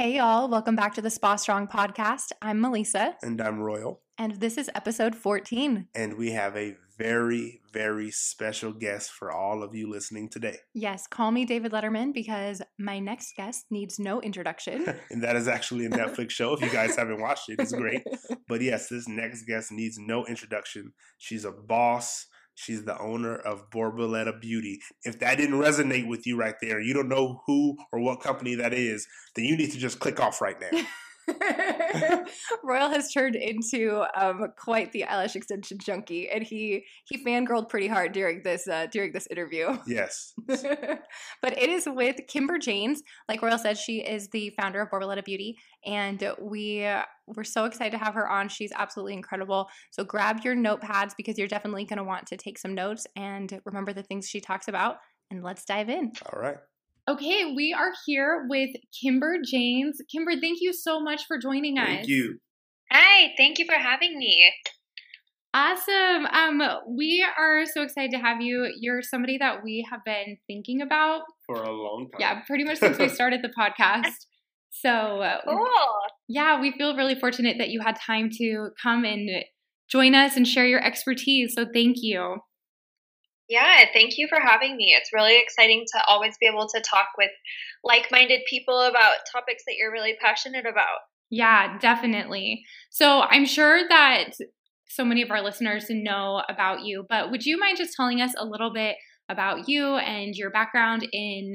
Hey, y'all. Welcome back to the Spa Strong podcast. I'm Melissa. And I'm Royal. And this is episode 14. And we have a very, very special guest for all of you listening today. Yes, call me David Letterman because my next guest needs no introduction. and that is actually a Netflix show. If you guys haven't watched it, it's great. But yes, this next guest needs no introduction. She's a boss. She's the owner of Borboleta Beauty. If that didn't resonate with you right there, you don't know who or what company that is, then you need to just click off right now. Royal has turned into um, quite the eyelash extension junkie, and he he fangirled pretty hard during this uh, during this interview. Yes, but it is with Kimber Jaynes. Like Royal said, she is the founder of Borboleta Beauty, and we uh, we're so excited to have her on. She's absolutely incredible. So grab your notepads because you're definitely going to want to take some notes and remember the things she talks about. And let's dive in. All right. Okay, we are here with Kimber Jaynes. Kimber, thank you so much for joining us. Thank you. Hi, thank you for having me. Awesome. Um, we are so excited to have you. You're somebody that we have been thinking about for a long time. Yeah, pretty much since we started the podcast. So, cool. Yeah, we feel really fortunate that you had time to come and join us and share your expertise. So, thank you. Yeah, thank you for having me. It's really exciting to always be able to talk with like minded people about topics that you're really passionate about. Yeah, definitely. So I'm sure that so many of our listeners know about you, but would you mind just telling us a little bit about you and your background in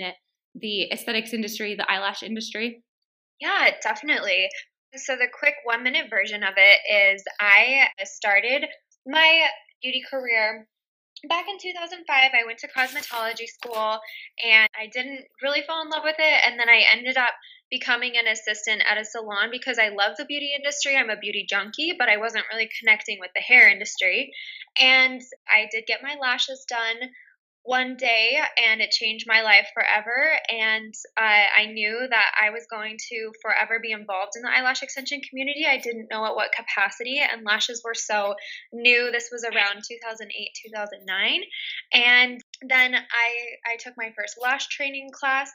the aesthetics industry, the eyelash industry? Yeah, definitely. So, the quick one minute version of it is I started my beauty career back in 2005 i went to cosmetology school and i didn't really fall in love with it and then i ended up becoming an assistant at a salon because i love the beauty industry. I'm a beauty junkie but i wasn't really connecting with the hair industry. And i did get my lashes done one day and it changed my life forever. And uh, I knew that I was going to forever be involved in the eyelash extension community. I didn't know at what capacity, and lashes were so new. This was around 2008, 2009. And then I, I took my first lash training class,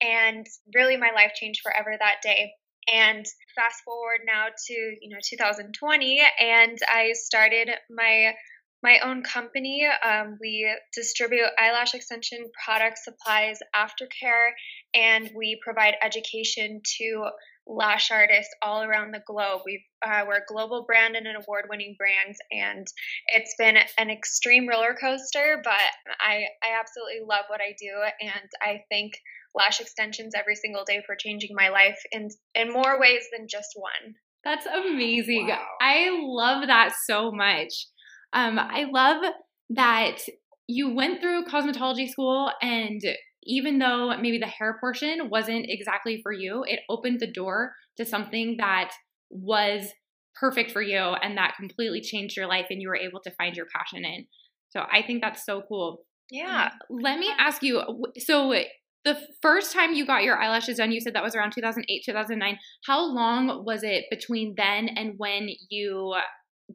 and really my life changed forever that day and fast forward now to you know 2020 and i started my my own company. Um, we distribute eyelash extension products, supplies, aftercare, and we provide education to lash artists all around the globe. we uh, we're a global brand and an award-winning brand, and it's been an extreme roller coaster. But I I absolutely love what I do, and I thank lash extensions every single day for changing my life in in more ways than just one. That's amazing. Wow. I love that so much. Um, I love that you went through cosmetology school and even though maybe the hair portion wasn't exactly for you, it opened the door to something that was perfect for you and that completely changed your life and you were able to find your passion in. So I think that's so cool. Yeah. Let me ask you so the first time you got your eyelashes done, you said that was around 2008, 2009. How long was it between then and when you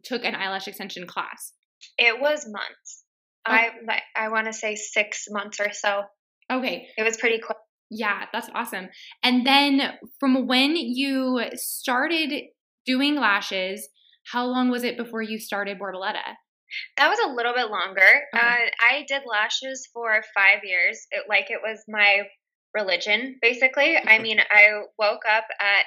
took an eyelash extension class? It was months. Oh. I I want to say six months or so. Okay, it was pretty quick. Yeah, that's awesome. And then from when you started doing lashes, how long was it before you started Borboleta? That was a little bit longer. Okay. Uh, I did lashes for five years, it, like it was my religion, basically. I mean, I woke up at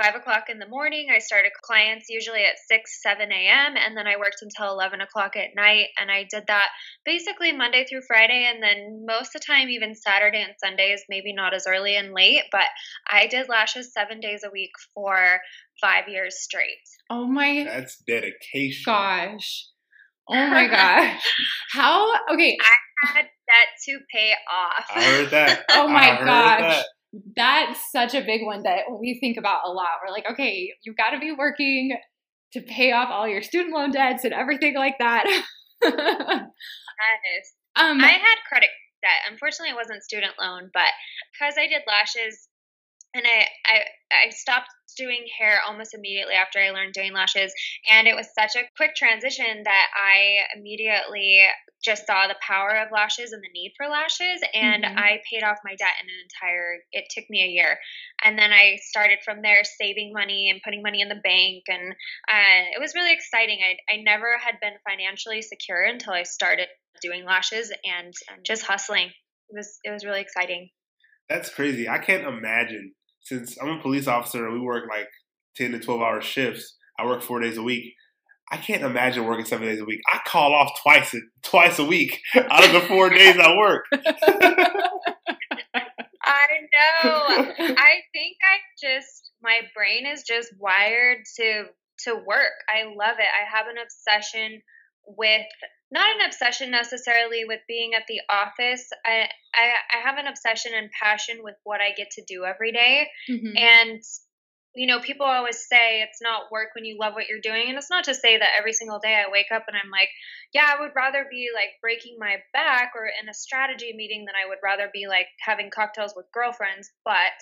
five o'clock in the morning. I started clients usually at 6, 7 a.m. And then I worked until 11 o'clock at night. And I did that basically Monday through Friday. And then most of the time, even Saturday and Sundays, maybe not as early and late. But I did lashes seven days a week for five years straight. Oh my. That's dedication. Gosh. Oh my gosh. How? Okay. I had debt to pay off. I heard that. oh my gosh that's such a big one that we think about a lot. We're like, okay, you've got to be working to pay off all your student loan debts and everything like that. is. Um, I had credit debt. Unfortunately, it wasn't student loan, but because I did lashes and I, I I stopped doing hair almost immediately after I learned doing lashes, and it was such a quick transition that I immediately just saw the power of lashes and the need for lashes, and mm-hmm. I paid off my debt in an entire. It took me a year, and then I started from there, saving money and putting money in the bank, and uh, it was really exciting. I I never had been financially secure until I started doing lashes and, and just hustling. It was it was really exciting. That's crazy. I can't imagine since I'm a police officer and we work like 10 to 12 hour shifts, I work four days a week. I can't imagine working seven days a week. I call off twice a, twice a week out of the four days I work. I know. I think I just my brain is just wired to to work. I love it. I have an obsession with not an obsession necessarily with being at the office. I, I, I have an obsession and passion with what I get to do every day. Mm-hmm. And you know, people always say it's not work when you love what you're doing. And it's not to say that every single day I wake up and I'm like, yeah, I would rather be like breaking my back or in a strategy meeting than I would rather be like having cocktails with girlfriends. But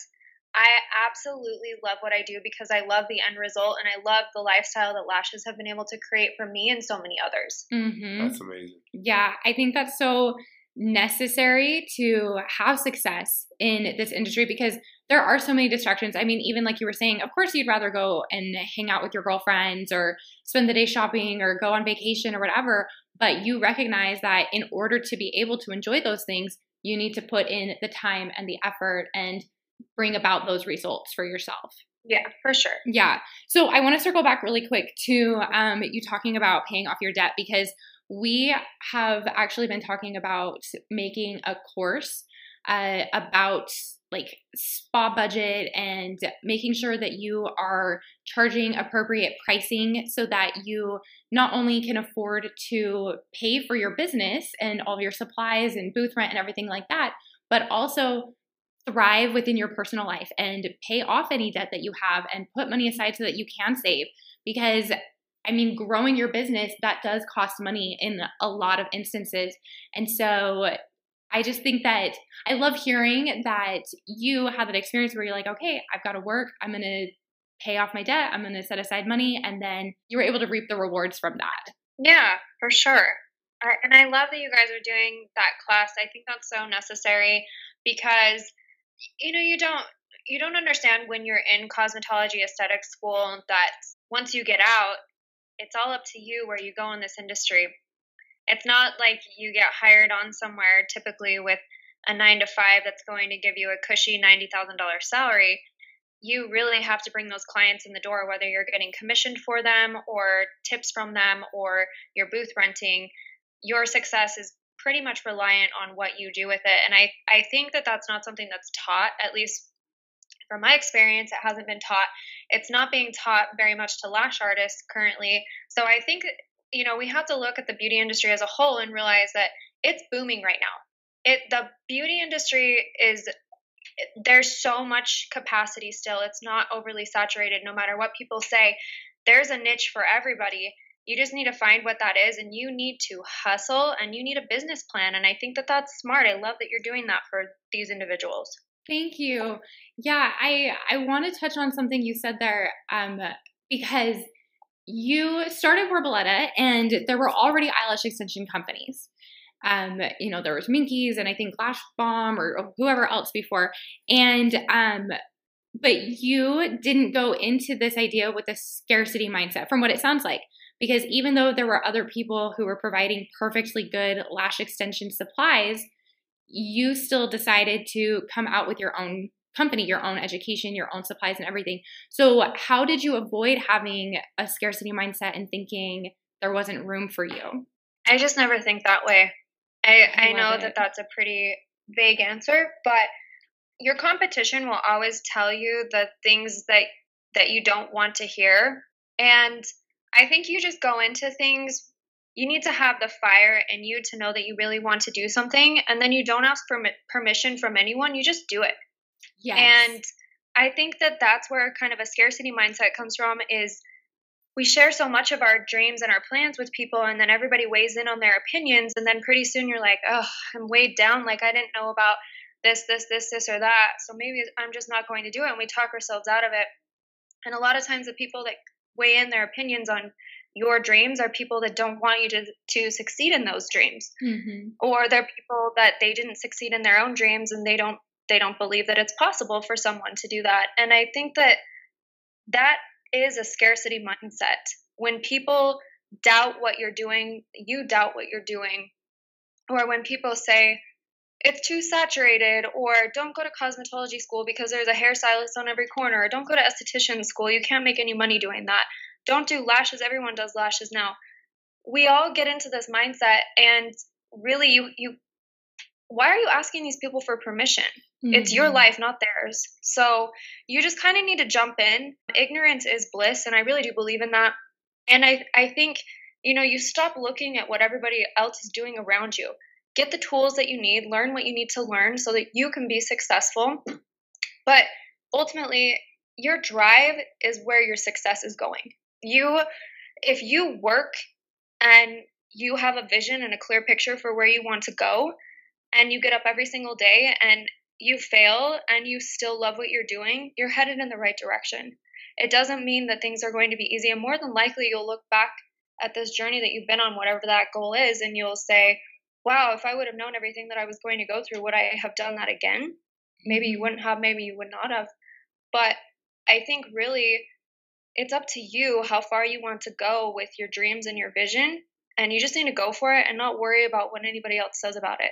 I absolutely love what I do because I love the end result and I love the lifestyle that Lashes have been able to create for me and so many others. Mm-hmm. That's amazing. Yeah, I think that's so necessary to have success in this industry because there are so many distractions. I mean, even like you were saying, of course, you'd rather go and hang out with your girlfriends or spend the day shopping or go on vacation or whatever. But you recognize that in order to be able to enjoy those things, you need to put in the time and the effort and bring about those results for yourself. Yeah, for sure. Yeah. So I want to circle back really quick to um, you talking about paying off your debt because we have actually been talking about making a course uh, about like spa budget and making sure that you are charging appropriate pricing so that you not only can afford to pay for your business and all of your supplies and booth rent and everything like that, but also thrive within your personal life and pay off any debt that you have and put money aside so that you can save because I mean, growing your business, that does cost money in a lot of instances. And so I just think that I love hearing that you had that experience where you're like, okay, I've got to work. I'm going to pay off my debt. I'm going to set aside money. And then you were able to reap the rewards from that. Yeah, for sure. And I love that you guys are doing that class. I think that's so necessary because you know you don't you don't understand when you're in cosmetology aesthetic school that once you get out it's all up to you where you go in this industry. It's not like you get hired on somewhere typically with a nine to five that's going to give you a cushy $90000 salary. You really have to bring those clients in the door whether you're getting commissioned for them or tips from them or you're booth renting. Your success is pretty much reliant on what you do with it. And I, I think that that's not something that's taught, at least from my experience, it hasn't been taught. It's not being taught very much to lash artists currently. So I think, you know, we have to look at the beauty industry as a whole and realize that it's booming right now. It, the beauty industry is there's so much capacity still. It's not overly saturated no matter what people say. There's a niche for everybody you just need to find what that is and you need to hustle and you need a business plan and i think that that's smart. I love that you're doing that for these individuals. Thank you. Yeah i i want to touch on something you said there um because you started Borboleta and there were already eyelash extension companies. Um, you know, there was Minkies and I think Lash Bomb or, or whoever else before. And um, but you didn't go into this idea with a scarcity mindset from what it sounds like because even though there were other people who were providing perfectly good lash extension supplies, you still decided to come out with your own company, your own education, your own supplies, and everything. So, how did you avoid having a scarcity mindset and thinking there wasn't room for you? I just never think that way. I, I, I know it. that that's a pretty vague answer, but your competition will always tell you the things that that you don't want to hear and I think you just go into things you need to have the fire in you to know that you really want to do something and then you don't ask for permission from anyone you just do it yes. and i think that that's where kind of a scarcity mindset comes from is we share so much of our dreams and our plans with people and then everybody weighs in on their opinions and then pretty soon you're like oh i'm weighed down like i didn't know about this, this, this, this, or that. So maybe I'm just not going to do it. And we talk ourselves out of it. And a lot of times the people that weigh in their opinions on your dreams are people that don't want you to, to succeed in those dreams. Mm-hmm. Or they're people that they didn't succeed in their own dreams and they don't they don't believe that it's possible for someone to do that. And I think that that is a scarcity mindset. When people doubt what you're doing, you doubt what you're doing. Or when people say, it's too saturated, or don't go to cosmetology school because there's a hairstylist on every corner, or don't go to esthetician school, you can't make any money doing that. Don't do lashes, everyone does lashes now. We all get into this mindset, and really, you, you why are you asking these people for permission? Mm-hmm. It's your mm-hmm. life, not theirs. So you just kind of need to jump in. Ignorance is bliss, and I really do believe in that. And I, I think, you know, you stop looking at what everybody else is doing around you. Get the tools that you need, learn what you need to learn so that you can be successful. But ultimately, your drive is where your success is going. You, if you work and you have a vision and a clear picture for where you want to go, and you get up every single day and you fail and you still love what you're doing, you're headed in the right direction. It doesn't mean that things are going to be easy. And more than likely, you'll look back at this journey that you've been on, whatever that goal is, and you'll say, wow, if I would have known everything that I was going to go through, would I have done that again? Maybe you wouldn't have, maybe you would not have. But I think really it's up to you how far you want to go with your dreams and your vision. And you just need to go for it and not worry about what anybody else says about it.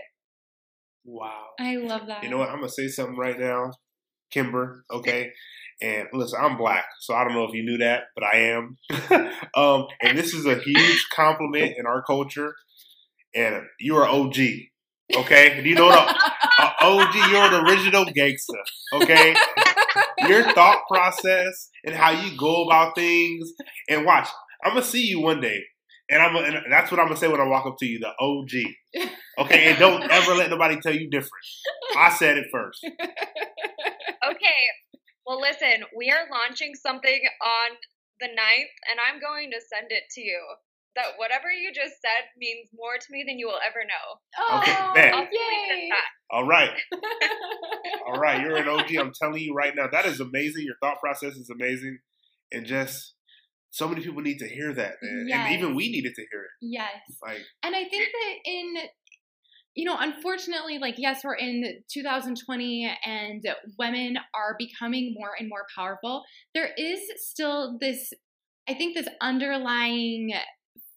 Wow. I love that. You know what? I'm gonna say something right now, Kimber. Okay. And listen, I'm black, so I don't know if you knew that, but I am. um, and this is a huge compliment in our culture. And you're OG. Okay, you know a, a OG? You're an original gangster. Okay, your thought process and how you go about things. And watch, I'm gonna see you one day and I'm and that's what I'm gonna say when I walk up to you, the OG. Okay, and don't ever let nobody tell you different. I said it first. Okay. Well, listen, we are launching something on the 9th, and I'm going to send it to you. That whatever you just said means more to me than you will ever know. Oh, okay, man. Yay. All right. All right, you're an OG. I'm telling you right now, that is amazing. Your thought process is amazing. And just so many people need to hear that, man. Yes. And even we needed to hear it. Yes. Like And I think that in you know, unfortunately, like, yes, we're in 2020 and women are becoming more and more powerful. There is still this, I think, this underlying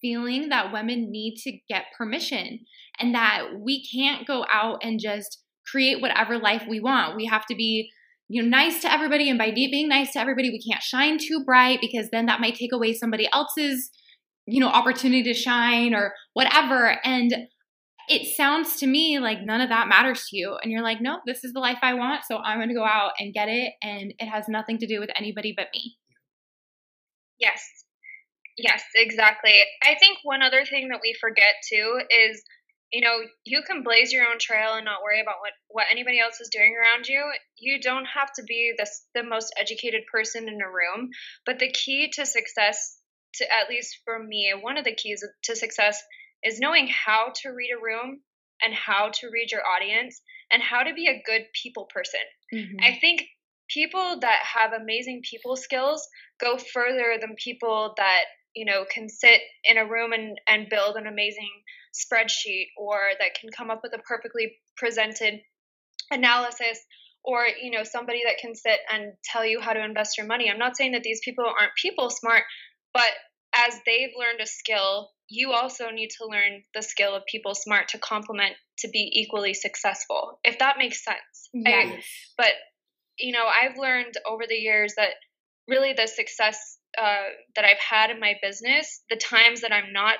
feeling that women need to get permission and that we can't go out and just create whatever life we want. We have to be you know nice to everybody and by being nice to everybody we can't shine too bright because then that might take away somebody else's you know opportunity to shine or whatever. And it sounds to me like none of that matters to you. And you're like no this is the life i want so i'm going to go out and get it and it has nothing to do with anybody but me. Yes yes exactly i think one other thing that we forget too is you know, you can blaze your own trail and not worry about what, what anybody else is doing around you. You don't have to be the, the most educated person in a room. But the key to success, to at least for me, one of the keys to success is knowing how to read a room and how to read your audience and how to be a good people person. Mm-hmm. I think people that have amazing people skills go further than people that you know can sit in a room and, and build an amazing spreadsheet or that can come up with a perfectly presented analysis or you know somebody that can sit and tell you how to invest your money i'm not saying that these people aren't people smart but as they've learned a skill you also need to learn the skill of people smart to complement to be equally successful if that makes sense yes. I, but you know i've learned over the years that really the success uh, that i've had in my business the times that i'm not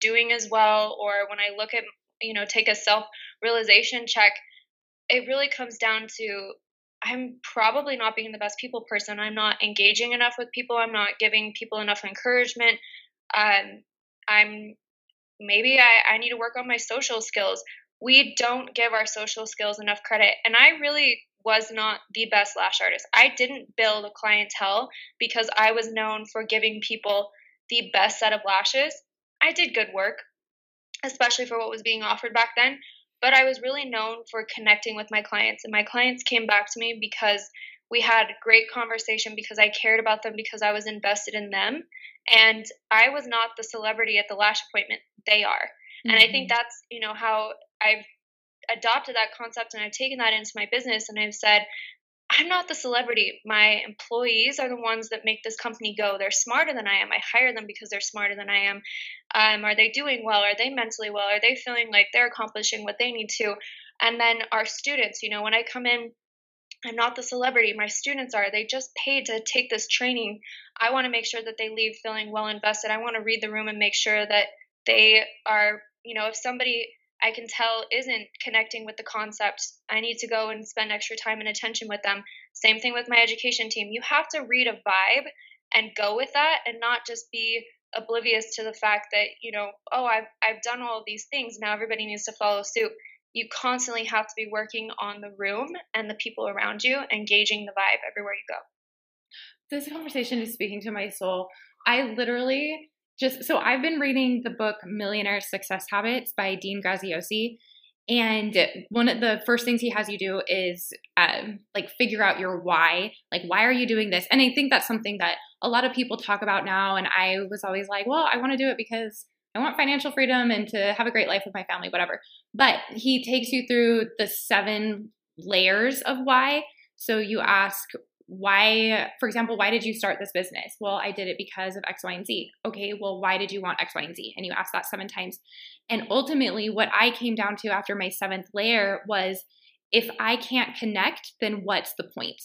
doing as well or when I look at you know take a self realization check it really comes down to I'm probably not being the best people person. I'm not engaging enough with people. I'm not giving people enough encouragement. Um, I'm maybe I, I need to work on my social skills. We don't give our social skills enough credit. And I really was not the best lash artist. I didn't build a clientele because I was known for giving people the best set of lashes. I did good work, especially for what was being offered back then. but I was really known for connecting with my clients. And my clients came back to me because we had great conversation because I cared about them because I was invested in them. And I was not the celebrity at the lash appointment, they are. Mm-hmm. And I think mm-hmm. that's, you know, how I've adopted that concept and I've taken that into my business and I've said, I'm not the celebrity. My employees are the ones that make this company go. They're smarter than I am. I hire them because they're smarter than I am. Um, are they doing well? Are they mentally well? Are they feeling like they're accomplishing what they need to? And then our students, you know, when I come in, I'm not the celebrity. My students are. They just paid to take this training. I want to make sure that they leave feeling well invested. I want to read the room and make sure that they are, you know, if somebody I can tell isn't connecting with the concept, I need to go and spend extra time and attention with them. Same thing with my education team. You have to read a vibe and go with that and not just be oblivious to the fact that, you know, oh, I've, I've done all these things. Now everybody needs to follow suit. You constantly have to be working on the room and the people around you, engaging the vibe everywhere you go. This conversation is speaking to my soul. I literally just so I've been reading the book Millionaire Success Habits by Dean Graziosi. And one of the first things he has you do is um, like figure out your why. Like, why are you doing this? And I think that's something that a lot of people talk about now. And I was always like, well, I want to do it because I want financial freedom and to have a great life with my family, whatever. But he takes you through the seven layers of why. So you ask, why, for example, why did you start this business? Well, I did it because of X, Y, and Z. Okay, well, why did you want X, Y, and Z? And you ask that seven times. And ultimately, what I came down to after my seventh layer was if I can't connect, then what's the point?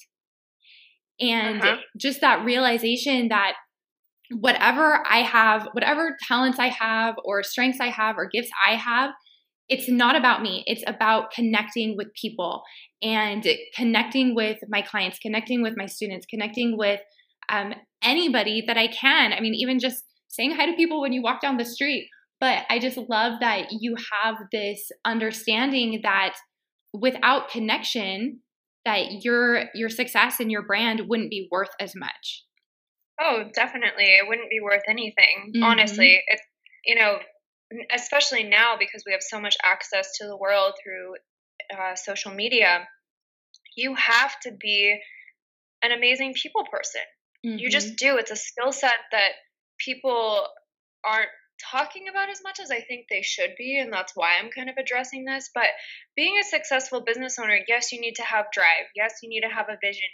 And uh-huh. just that realization that whatever I have, whatever talents I have, or strengths I have, or gifts I have, it's not about me. It's about connecting with people and connecting with my clients, connecting with my students, connecting with um, anybody that I can. I mean, even just saying hi to people when you walk down the street. But I just love that you have this understanding that without connection, that your your success and your brand wouldn't be worth as much. Oh, definitely. It wouldn't be worth anything. Mm-hmm. Honestly, it's you know, especially now because we have so much access to the world through uh, social media, you have to be an amazing people person. Mm-hmm. You just mm-hmm. do. It's a skill set that people aren't talking about as much as I think they should be, and that's why I'm kind of addressing this. But being a successful business owner, yes, you need to have drive. Yes, you need to have a vision.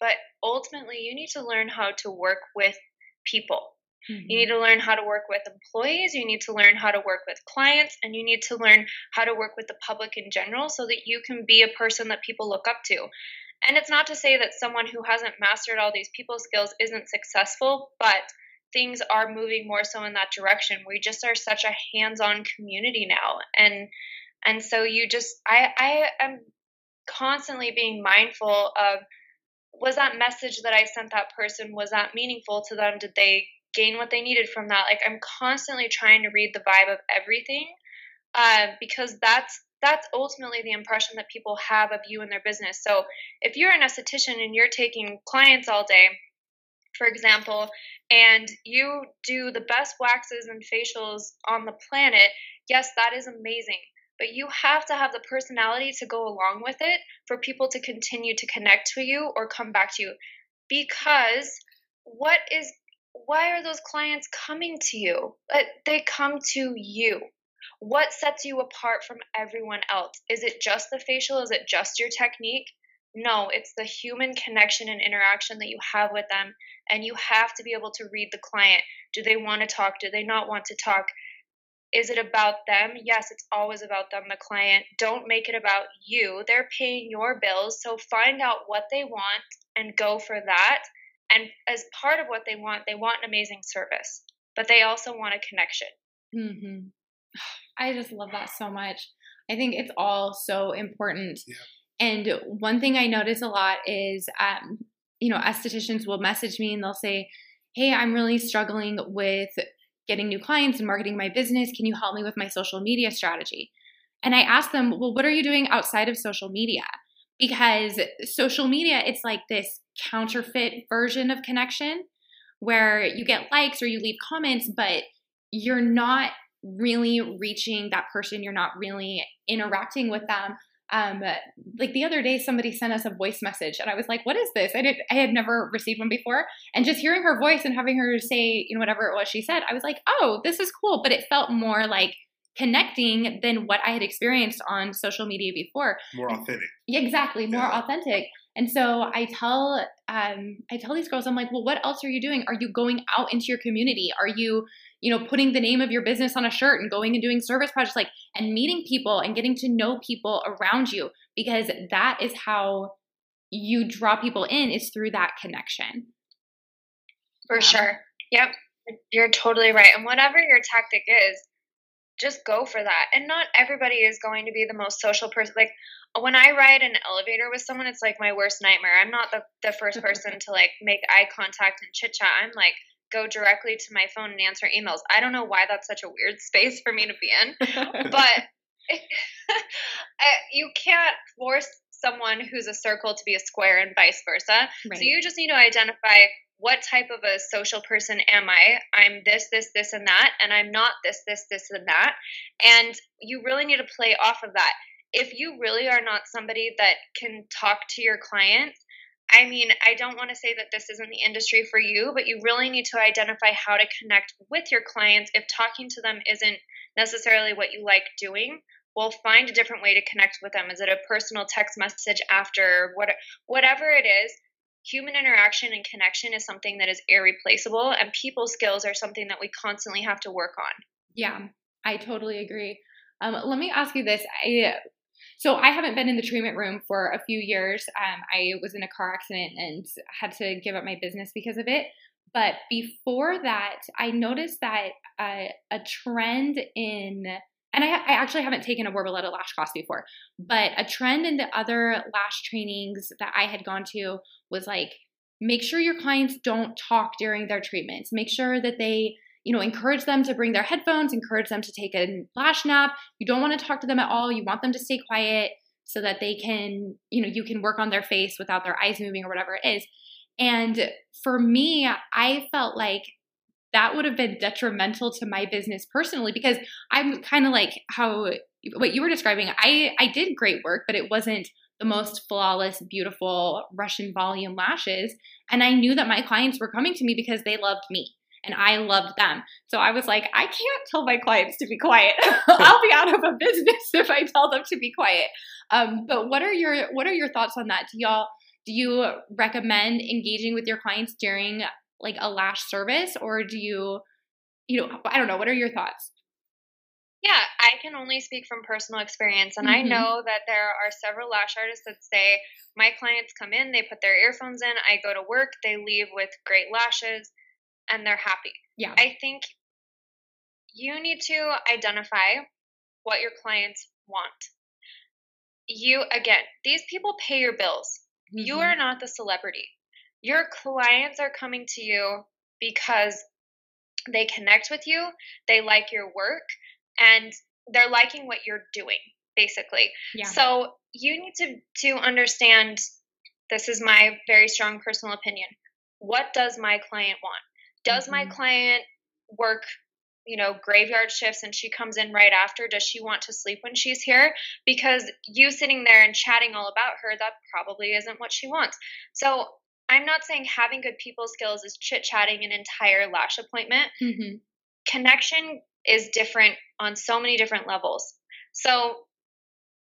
But ultimately, you need to learn how to work with people. Mm-hmm. You need to learn how to work with employees, you need to learn how to work with clients, and you need to learn how to work with the public in general so that you can be a person that people look up to. And it's not to say that someone who hasn't mastered all these people skills isn't successful, but things are moving more so in that direction. We just are such a hands-on community now. And and so you just I I am constantly being mindful of was that message that I sent that person was that meaningful to them? Did they gain what they needed from that. Like I'm constantly trying to read the vibe of everything uh, because that's that's ultimately the impression that people have of you and their business. So if you're an esthetician and you're taking clients all day, for example, and you do the best waxes and facials on the planet, yes, that is amazing. But you have to have the personality to go along with it for people to continue to connect to you or come back to you. Because what is why are those clients coming to you? Uh, they come to you. What sets you apart from everyone else? Is it just the facial? Is it just your technique? No, it's the human connection and interaction that you have with them. And you have to be able to read the client. Do they want to talk? Do they not want to talk? Is it about them? Yes, it's always about them, the client. Don't make it about you. They're paying your bills. So find out what they want and go for that and as part of what they want, they want an amazing service, but they also want a connection. Mm-hmm. I just love that so much. I think it's all so important. Yeah. And one thing I notice a lot is, um, you know, estheticians will message me and they'll say, Hey, I'm really struggling with getting new clients and marketing my business. Can you help me with my social media strategy? And I ask them, Well, what are you doing outside of social media? Because social media, it's like this counterfeit version of connection where you get likes or you leave comments, but you're not really reaching that person. You're not really interacting with them. Um, like the other day, somebody sent us a voice message, and I was like, "What is this?" I did. I had never received one before, and just hearing her voice and having her say, you know, whatever it was she said, I was like, "Oh, this is cool." But it felt more like connecting than what I had experienced on social media before. More authentic. Yeah, exactly, more yeah. authentic. And so I tell um, I tell these girls, I'm like, well, what else are you doing? Are you going out into your community? Are you, you know, putting the name of your business on a shirt and going and doing service projects like and meeting people and getting to know people around you? Because that is how you draw people in is through that connection. For yeah. sure. Yep. You're totally right. And whatever your tactic is, just go for that. And not everybody is going to be the most social person. Like when I ride an elevator with someone, it's like my worst nightmare. I'm not the, the first person to like make eye contact and chit chat. I'm like, go directly to my phone and answer emails. I don't know why that's such a weird space for me to be in, but uh, you can't force someone who's a circle to be a square and vice versa. Right. So you just need to identify what type of a social person am I? I'm this, this, this, and that, and I'm not this, this, this, and that. And you really need to play off of that. If you really are not somebody that can talk to your clients, I mean, I don't want to say that this isn't the industry for you, but you really need to identify how to connect with your clients. If talking to them isn't necessarily what you like doing, well, find a different way to connect with them. Is it a personal text message after what, whatever it is? Human interaction and connection is something that is irreplaceable and people skills are something that we constantly have to work on. Yeah i totally agree. Um, let me ask you this i so i haven't been in the treatment room for a few years. Um, i was in a car accident and had to give up my business because of it. But before that i noticed that uh, a trend in and I, I, actually haven't taken a Borboleta lash class before, but a trend in the other lash trainings that I had gone to was like, make sure your clients don't talk during their treatments. Make sure that they, you know, encourage them to bring their headphones, encourage them to take a lash nap. You don't want to talk to them at all. You want them to stay quiet so that they can, you know, you can work on their face without their eyes moving or whatever it is. And for me, I felt like that would have been detrimental to my business personally because I'm kind of like how what you were describing. I I did great work, but it wasn't the most flawless, beautiful Russian volume lashes, and I knew that my clients were coming to me because they loved me and I loved them. So I was like, I can't tell my clients to be quiet. I'll be out of a business if I tell them to be quiet. Um, but what are your what are your thoughts on that? Do y'all do you recommend engaging with your clients during like a lash service or do you you know i don't know what are your thoughts? Yeah i can only speak from personal experience and mm-hmm. i know that there are several lash artists that say my clients come in they put their earphones in i go to work they leave with great lashes and they're happy. Yeah. I think you need to identify what your clients want. You again these people pay your bills. Mm-hmm. you are not the celebrity your clients are coming to you because they connect with you, they like your work, and they're liking what you're doing, basically. Yeah. So you need to to understand this is my very strong personal opinion. What does my client want? Does mm-hmm. my client work you know graveyard shifts and she comes in right after does she want to sleep when she's here because you sitting there and chatting all about her that probably isn't what she wants so I'm not saying having good people skills is chit chatting an entire lash appointment. Mm-hmm. Connection is different on so many different levels. So,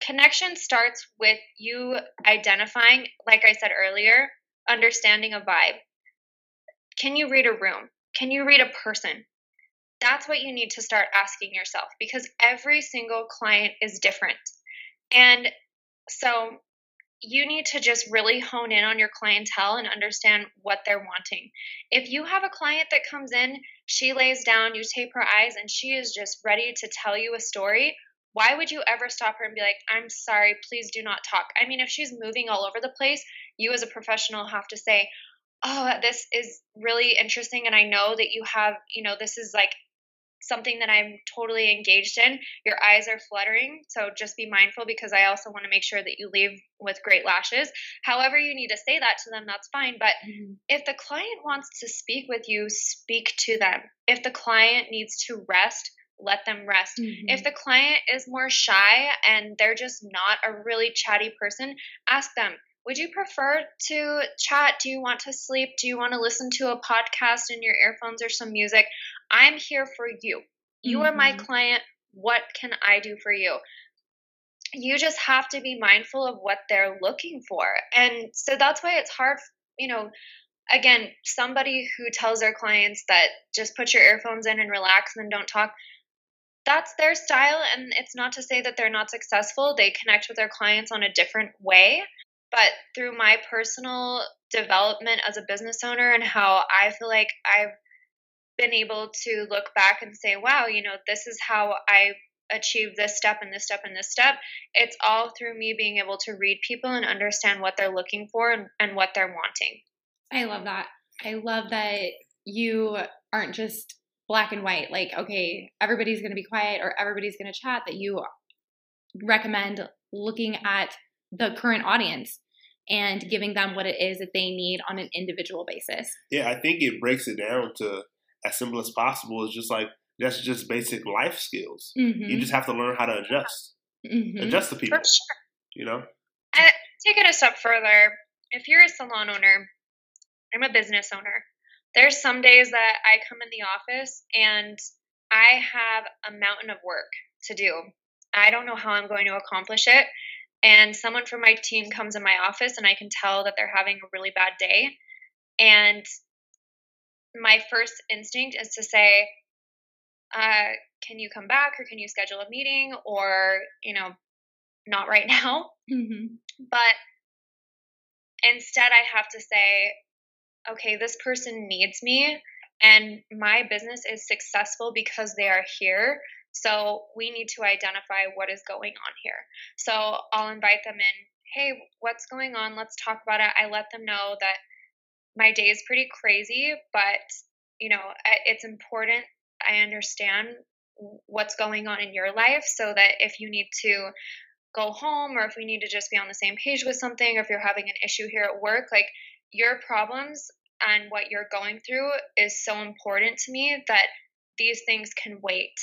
connection starts with you identifying, like I said earlier, understanding a vibe. Can you read a room? Can you read a person? That's what you need to start asking yourself because every single client is different. And so you need to just really hone in on your clientele and understand what they're wanting. If you have a client that comes in, she lays down, you tape her eyes, and she is just ready to tell you a story, why would you ever stop her and be like, I'm sorry, please do not talk? I mean, if she's moving all over the place, you as a professional have to say, Oh, this is really interesting. And I know that you have, you know, this is like something that I'm totally engaged in, your eyes are fluttering. So just be mindful because I also want to make sure that you leave with great lashes. However, you need to say that to them, that's fine. But mm-hmm. if the client wants to speak with you, speak to them. If the client needs to rest, let them rest. Mhm. If the client is more shy and they're just not a really chatty person, ask them, would you prefer to chat? Do you want to sleep? Do you want to listen to a podcast in your earphones or some music? I'm here for you. You are my Mhm. client. What can I do for you? You just have to be mindful of what they're looking for. And so that's why it's hard, you know, again, somebody who tells their clients that just put your earphones in and relax and don't talk, that's their style. And it's not to say that they're not successful. They connect with their clients on a different way. But through my personal development as a business owner and how I feel like I've been able to look back and say, wow, you know, this is how I achieved this step and this step and this step. It's all through me being able to read people and understand what they're looking for and, and what they're wanting. I love that. I love that you aren't just black and white, like, okay, everybody's going to be quiet or everybody's going to chat, that you recommend looking at the current audience and giving them what it is that they need on an individual basis. Yeah, I think it breaks it down to as simple as possible. It's just like that's just basic life skills. Mm-hmm. You just have to learn how to adjust, mm-hmm. adjust to people. For sure. You know, Take it a step further. If you're a salon owner, I'm a business owner. There's some days that I come in the office and I have a mountain of work to do. I don't know how I'm going to accomplish it. And someone from my team comes in my office and I can tell that they're having a really bad day. And my first instinct is to say, uh, can you come back or can you schedule a meeting or, you know, not right now. Mm-hmm. But instead, I have to say, okay, this person needs me and my business is successful because they are here. So we need to identify what is going on here. So I'll invite them in. Hey, what's going on? Let's talk about it. I let them know that my day is pretty crazy, but you know, it's important I understand what's going on in your life so that if you need to go home or if we need to just be on the same page with something or if you're having an issue here at work, like your problems and what you're going through is so important to me that these things can wait.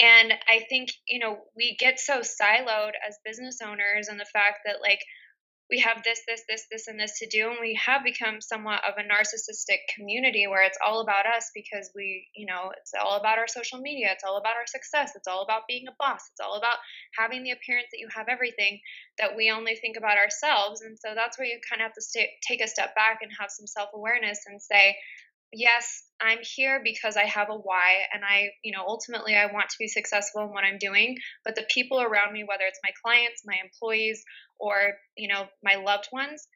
And I think, you know, we get so siloed as business owners and the fact that like we have this, this, this, this, and this to do, and we have become somewhat of a narcissistic community where it's all about us because we, you know, it's all about our social media, it's all about our success, it's all about being a boss, it's all about having the appearance that you have everything, that we only think about ourselves. And so that's where you kind of have to stay, take a step back and have some self awareness and say, yes, I'm here because I have a why and I, you know, ultimately I want to be successful in what I'm doing, but the people around me, whether it's my clients, my employees, or, you know, my loved ones,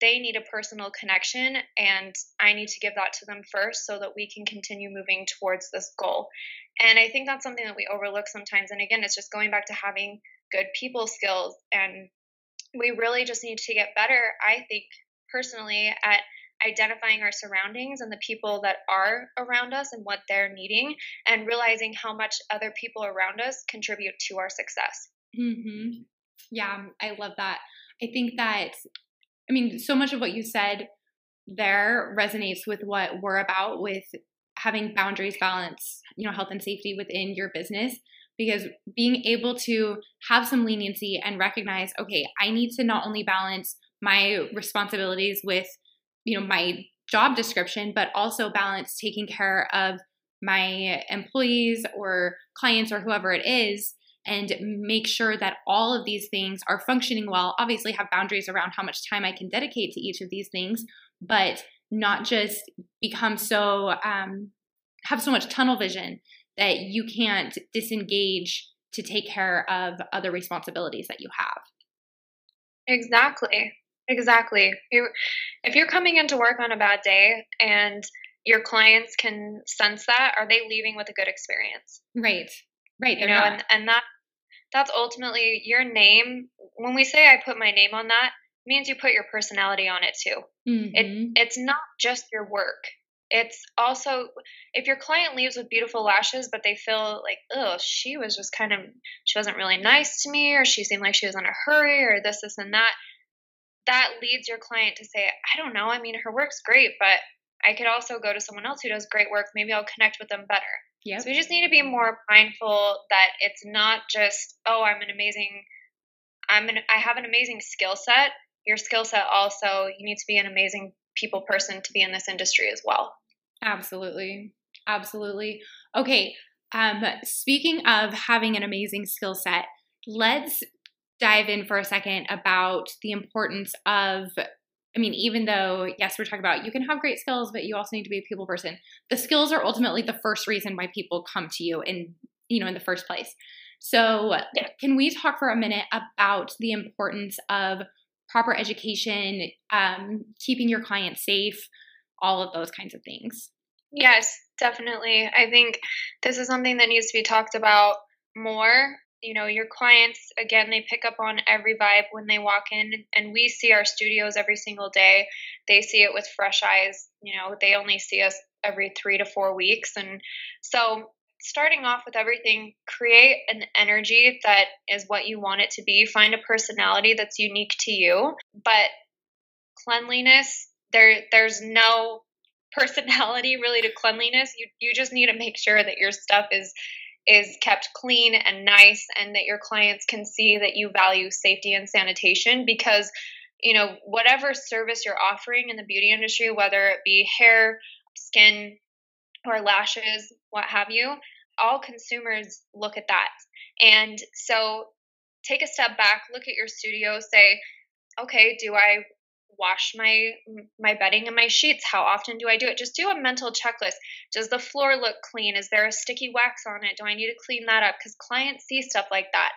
they need a personal connection and I need to give that to them first so that we can continue moving towards this goal. And I think that's something that we overlook sometimes. And again, it's just going back to having good people skills and we really just need to get better, I think personally, at identifying our surroundings and the people that are around us and what they're needing and realizing how much other people around us contribute to our success. Mm-hmm. Yeah, I love that. I think that, I mean, so much of what you said there resonates with what we're about with having boundaries, balance, you know, health and safety within your business. Because being able to have some leniency and recognize, okay, I need to not only balance my responsibilities with, you know, my job description, but also balance taking care of my employees or clients or whoever it is and make sure that all of these things are functioning well. Obviously, have boundaries around how much time I can dedicate to each of these things, but not just become so, um, have so much tunnel vision that you can't disengage to take care of other responsibilities that you have. Exactly. Exactly. You, if you're coming into work on a bad day and your clients can sense that, are they leaving with a good experience? Right. Right. You know, and, and that that's ultimately your name. When we say I put my name on that, means you put your personality on it too. mm-hmm. It it's not just your work. It's also if your client leaves with beautiful lashes, but they feel like, oh, she was just kind of she wasn't really nice to me, or she seemed like she was in a hurry, or this, this, and that. That leads your client to say, I don't know. I mean, her work's great, but I could also go to someone else who does great work. Maybe I'll connect with them better. Yep. So we just need to be more mindful that it's not just, oh, I'm an amazing, I'm an, I have an amazing skill set. Your skill set also, you need to be an amazing people person to be in this industry as well. Absolutely. Absolutely. Okay. Um, speaking of having an amazing skill set, let's dive in for a second about the importance of I mean, even though, yes, we're talking about you can have great skills, but you also need to be a people person. The skills are ultimately the first reason why people come to you in, you know, in the first place. So, yeah. can we talk for a minute about the importance of proper education, um, keeping your clients safe, all of those kinds of things? Yes, definitely. I think this is something that needs to be talked about more you know your clients again they pick up on every vibe when they walk in and we see our studios every single day. They see it with fresh eyes you know they only see us every 3 to 4 weeks and so starting off with everything create an energy that is what you want it to be. Find a personality that's unique to you but cleanliness there there's no personality really to cleanliness. You you just need to make sure that your stuff is is kept clean and nice and that your clients can see that you value safety and sanitation because you know whatever service you're offering in the beauty industry whether it be hair skin or lashes what have you all consumers look at that. And so take a step back look at your studio say okay do i wash my my bedding and my sheets how often do i do it? Just do a mental checklist. Does the floor look clean? Is there a sticky wax on it? Do i need to clean that up? Because clients see stuff like that.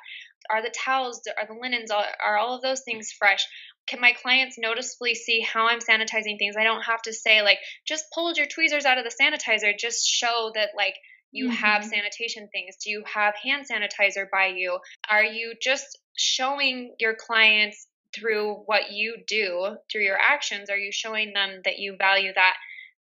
Are the towels are the linens are all of those things fresh? Can my clients noticeably see how i'm sanitizing things? I don't have to say like just pull your tweezers out of the sanitizer. Just show that like you mm-hmm. have sanitation things. Do you have hand sanitizer by you? Are you just showing your clients through what you do, through your actions, are you showing them that you value that?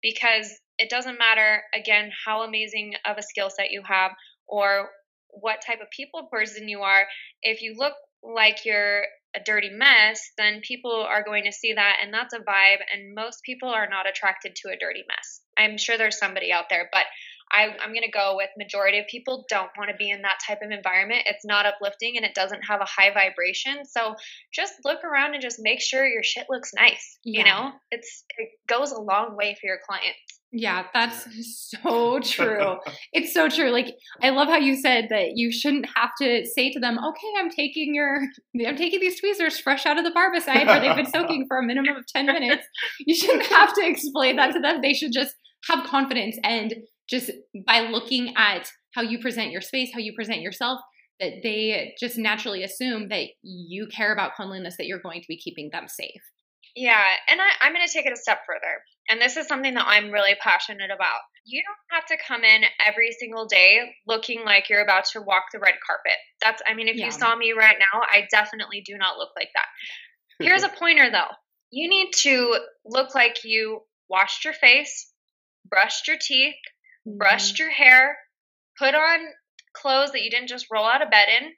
Because it doesn't matter, again, how amazing of a skill set you have or what type of people person you are. If you look like you're a dirty mess, then people are going to see that, and that's a vibe. And most people are not attracted to a dirty mess. I'm sure there's somebody out there, but I, am going to go with majority of people don't want to be in that type of environment. It's not uplifting and it doesn't have a high vibration. So just look around and just make sure your shit looks nice. Yeah. You know, it's it goes a long way for your clients. Yeah, that's so true. it's so true. Like I love how you said that you shouldn't have to say to them, "Okay, I'm taking your I'm taking these tweezers fresh out of the barbicide where they've been soaking for a minimum of 10 minutes." You shouldn't have to explain that to them. They should just have confidence and just by looking at how you present your space, how you present yourself, that they just naturally assume that you care about cleanliness, that you're going to be keeping them safe. Yeah, and I, am going to take it a step further. And this is something that I'm really passionate about. You don't have to come in every single day looking like you're about to walk the red carpet. That's, I mean, if yeah. you saw me right now, I definitely do not look like that. Here's a pointer though you need to look like you washed your face, brushed your teeth, mm-hmm. brushed your hair, put on clothes that you didn't just roll out of bed in,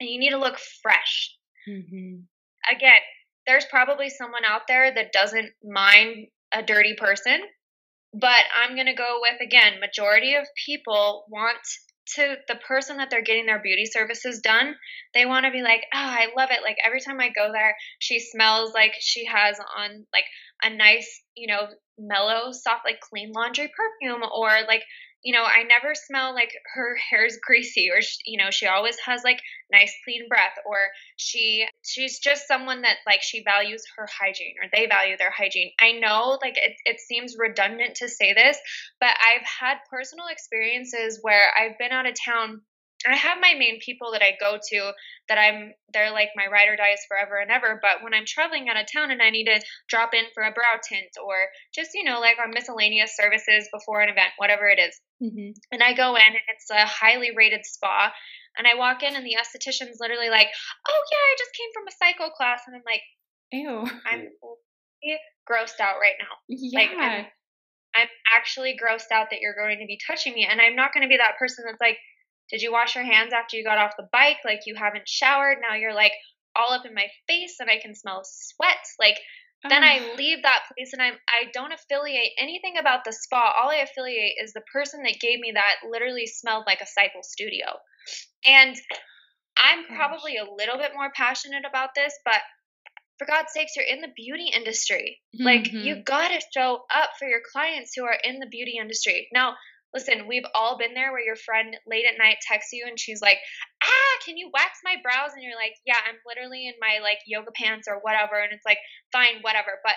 and you need to look fresh. Mm-hmm. Again, there's probably someone out there that doesn't mind a dirty person, but I'm going to go with again, majority of people want to the person that they're getting their beauty services done, they want to be like, oh, I love it. Like every time I go there, she smells like she has on like a nice, you know, mellow, soft, like clean laundry perfume, or like you know, I never smell like her hair's greasy or she, you know, she always has like nice clean breath or she she's just someone that like she values her hygiene or they value their hygiene. I know like it it seems redundant to say this, but I've had personal experiences where I've been out of town I have my main people that I go to that I'm they're like my ride or dies forever and ever. But when I'm traveling out of town and I need to drop in for a brow tint or just you know like our miscellaneous services before an event, whatever it is, mm-hmm. and I go in and it's a highly rated spa, and I walk in and the esthetician's literally like, "Oh yeah, I just came from a cycle class," and I'm like, "Ew, I'm grossed out right now." Yeah. Like I'm, I'm actually grossed out that you're going to be touching me, and I'm not going to be that person that's like did you wash your hands after you got off the bike? Like you haven't showered. Now you're like all up in my face and I can smell sweat. Like then I leave that place and I'm I don't affiliate anything about the spa. All I affiliate is the person that gave me that literally smelled like a cycle studio. And I'm Gosh. probably a little bit more passionate about this, but for God's sakes, you're in the beauty industry. Mm-hmm. Like you gotta show up for your clients who are in the beauty industry. Now, listen, we've all been there where your friend late at night texts you and she's like, ah, can you wax my brows? And you're like, yeah, I'm literally in my like yoga pants or whatever. And it's like, fine, whatever. But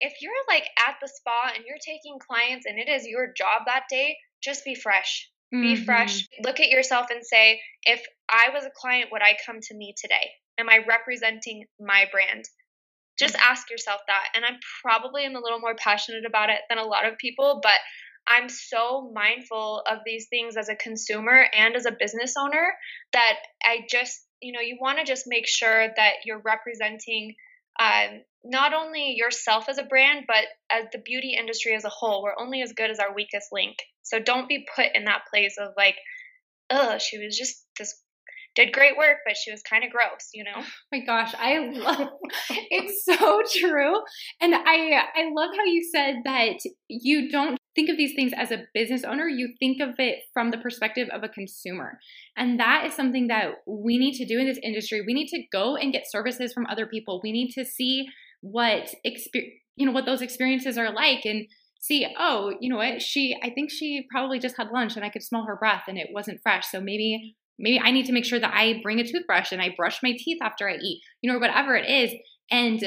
if you're like at the spa and you're taking clients and it is your job that day, just be fresh. Mm-hmm. Be fresh. Look at yourself and say, if I was a client, would I come to me today? Am I representing my brand? Just ask yourself that. And I'm probably am a little more passionate about it than a lot of people, but I'm so mindful of these things as a consumer and as a business owner that I just, you know, you want to just make sure that you're representing um, not only yourself as a brand, but as the beauty industry as a whole. We're only as good as our weakest link. So don't be put in that place of like, oh, she was just this did great work, but she was kind of gross, you know. Oh my gosh, I love it's so true. And I I love how you said that you don't think of these things as a business owner, you think of it from the perspective of a consumer. And that is something that we need to do in this industry. We need to go and get services from other people. We need to see what you know what those experiences are like and see oh you know what she i think she probably just had lunch and i could smell her breath and it wasn't fresh so maybe maybe I need to make sure that I bring a toothbrush and I brush my teeth after I eat, you know, whatever it is, and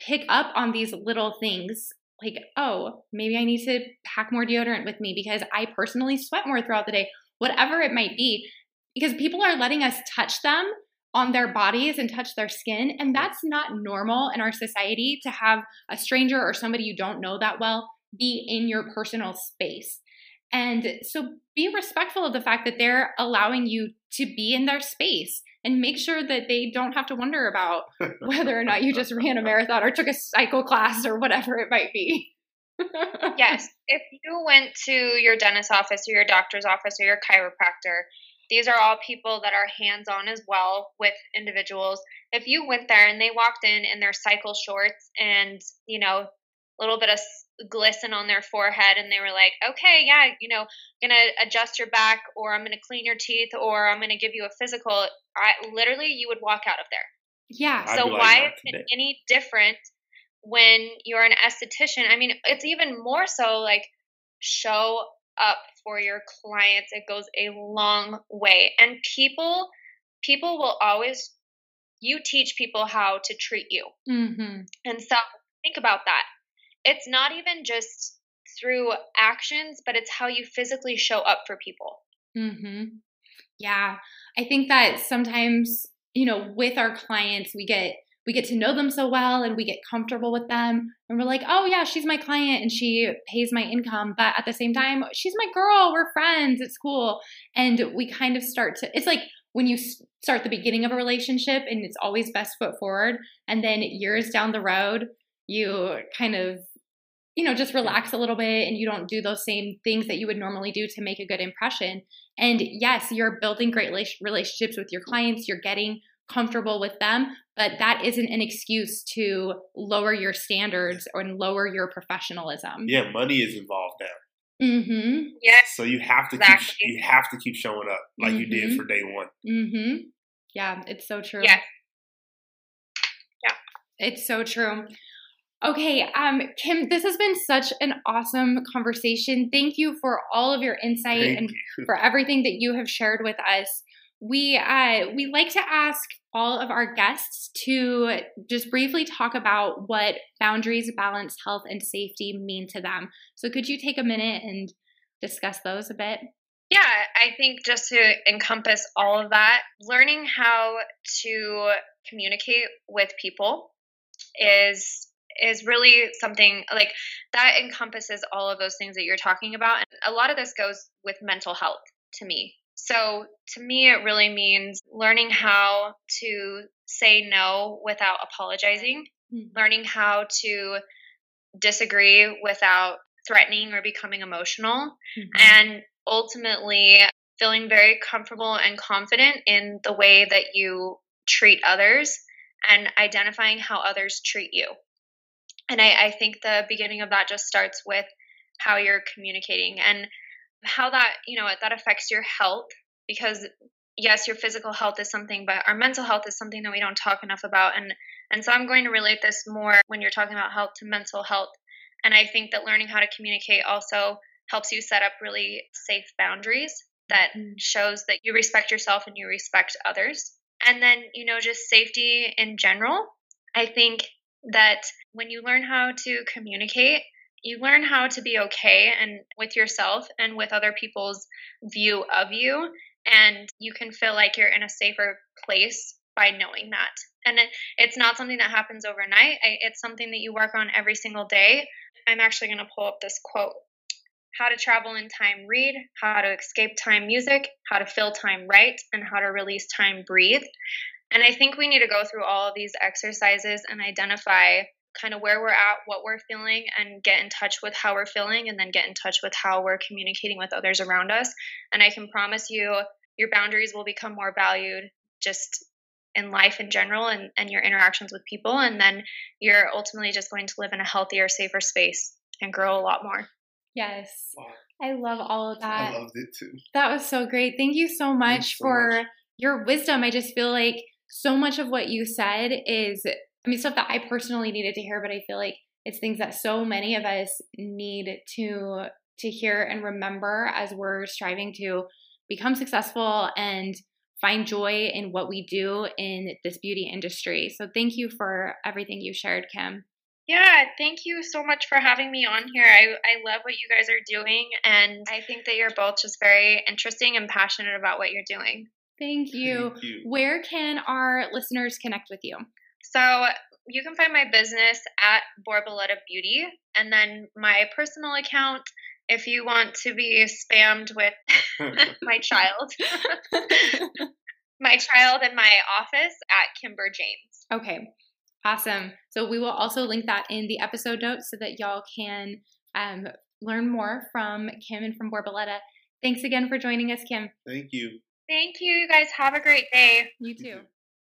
pick up on these little things like, oh, maybe I need to pack more deodorant with me because I personally sweat more throughout the day, whatever it might be, because people are letting us touch them on their bodies and touch their skin. And that's not normal in our society to have a stranger or somebody you don't know that well be in your personal space. And so be respectful of the fact that they're allowing you to be in their space and make sure that they don't have to wonder about whether or not you just ran a marathon or took a cycle class or whatever it might be. yes. If you went to your dentist office or your doctor's office or your chiropractor, these are all people that are hands on as well with individuals. If you went there and they walked in in their cycle shorts and, you know, a little bit of glisten on their forehead and they were like, okay, yeah, you know, gonna adjust your back or I'm gonna clean your teeth or I'm gonna give you a physical, I literally you would walk out of there. Yeah. So why is it any different when you're an esthetician? I mean, it's even more so like show up for your clients. It goes a long way. And people people will always you teach people how to treat you. Mm-hmm. And so think about that it's not even just through actions, but it's how you physically show up for people. Mm-hmm. Yeah. I think that sometimes, you know, with our clients, we get we get to know them so well and we get comfortable with them and we're like oh yeah she's my client and she pays my income but at the same time she's my girl we're friends it's cool and we kind of start to it's like when you start the beginning of a relationship and it's always best foot forward and then years down the road you kind of you know, just relax a little bit and you don't do those same things that you would normally do to make a good impression. And yes, you're building great relationships with your clients, you're getting comfortable with them, but that isn't an excuse to lower your standards or lower your professionalism. Yeah, money is involved now. Mm-hmm. Yes. So you have to exactly. keep you have to keep showing up like mm-hmm. you did mm-hmm. for day one. Mm-hmm. Yeah, it's so true. Yeah. Yeah. It's so true. Okay, um, Kim, this has been such an awesome conversation. Thank you for all of your insight Thank and you. for everything that you have shared with us. We uh, we like to ask all of our guests to just briefly talk about what boundaries, balance, health, and safety mean to them. So, could you take a minute and discuss those a bit? Yeah, I think just to encompass all of that, learning how to communicate with people is is really something like that encompasses all of those things that you're talking about. And a lot of this goes with mental health to me. So to me, it really means learning how to say no without apologizing, mm-hmm. learning how to disagree without threatening or becoming emotional, mm-hmm. and ultimately feeling very comfortable and confident in the way that you treat others and identifying how others treat you. And I, I think the beginning of that just starts with how you're communicating and how that, you know, that affects your health because yes, your physical health is something, but our mental health is something that we don't talk enough about. And and so I'm going to relate this more when you're talking about health to mental health. And I think that learning how to communicate also helps you set up really safe boundaries that mm-hmm. shows that you respect yourself and you respect others. And then, you know, just safety in general. I think that when you learn how to communicate, you learn how to be okay and with yourself and with other people's view of you and you can feel like you're in a safer place by knowing that. And it, it's not something that happens overnight. It's something that you work on every single day. I'm actually going to pull up this quote. How to travel in time read. How to escape time music. How to fill time write and how to release time breathe and i think we need to go through all of these exercises and identify kind of where we're at, what we're feeling, and get in touch with how we're feeling, and then get in touch with how we're communicating with others around us. And I can promise you, your boundaries will become more valued just in life in general and, and your interactions with people. And then you're ultimately just going to live in a healthier, safer space and grow a lot more. Yes. Wow. I love all of that. I loved it too. That was so great. Thank you so much so for much. your wisdom. I just feel like so much of what you said is I mean, stuff that I personally needed to hear, but I feel like it's things that so many of us need to to hear and remember as we're striving to become successful and find joy in what we do in this beauty industry. So thank you for everything you shared, Kim. Yeah, thank you so much for having me on here. I, I love what you guys are doing, and I think that you're both just very interesting and passionate about what you're doing. Thank you. Thank you. Where can our listeners connect with you? So you can find my business at Borboleta Beauty, and then my personal account if you want to be spammed with my child. my child in my office at Kimber Jaynes. Okay. Awesome. So we will also link that in the episode notes so that y'all can um, learn more from Kim and from Borboleta. Thanks again for joining us, Kim. Thank you. Thank you. You guys have a great day. You too.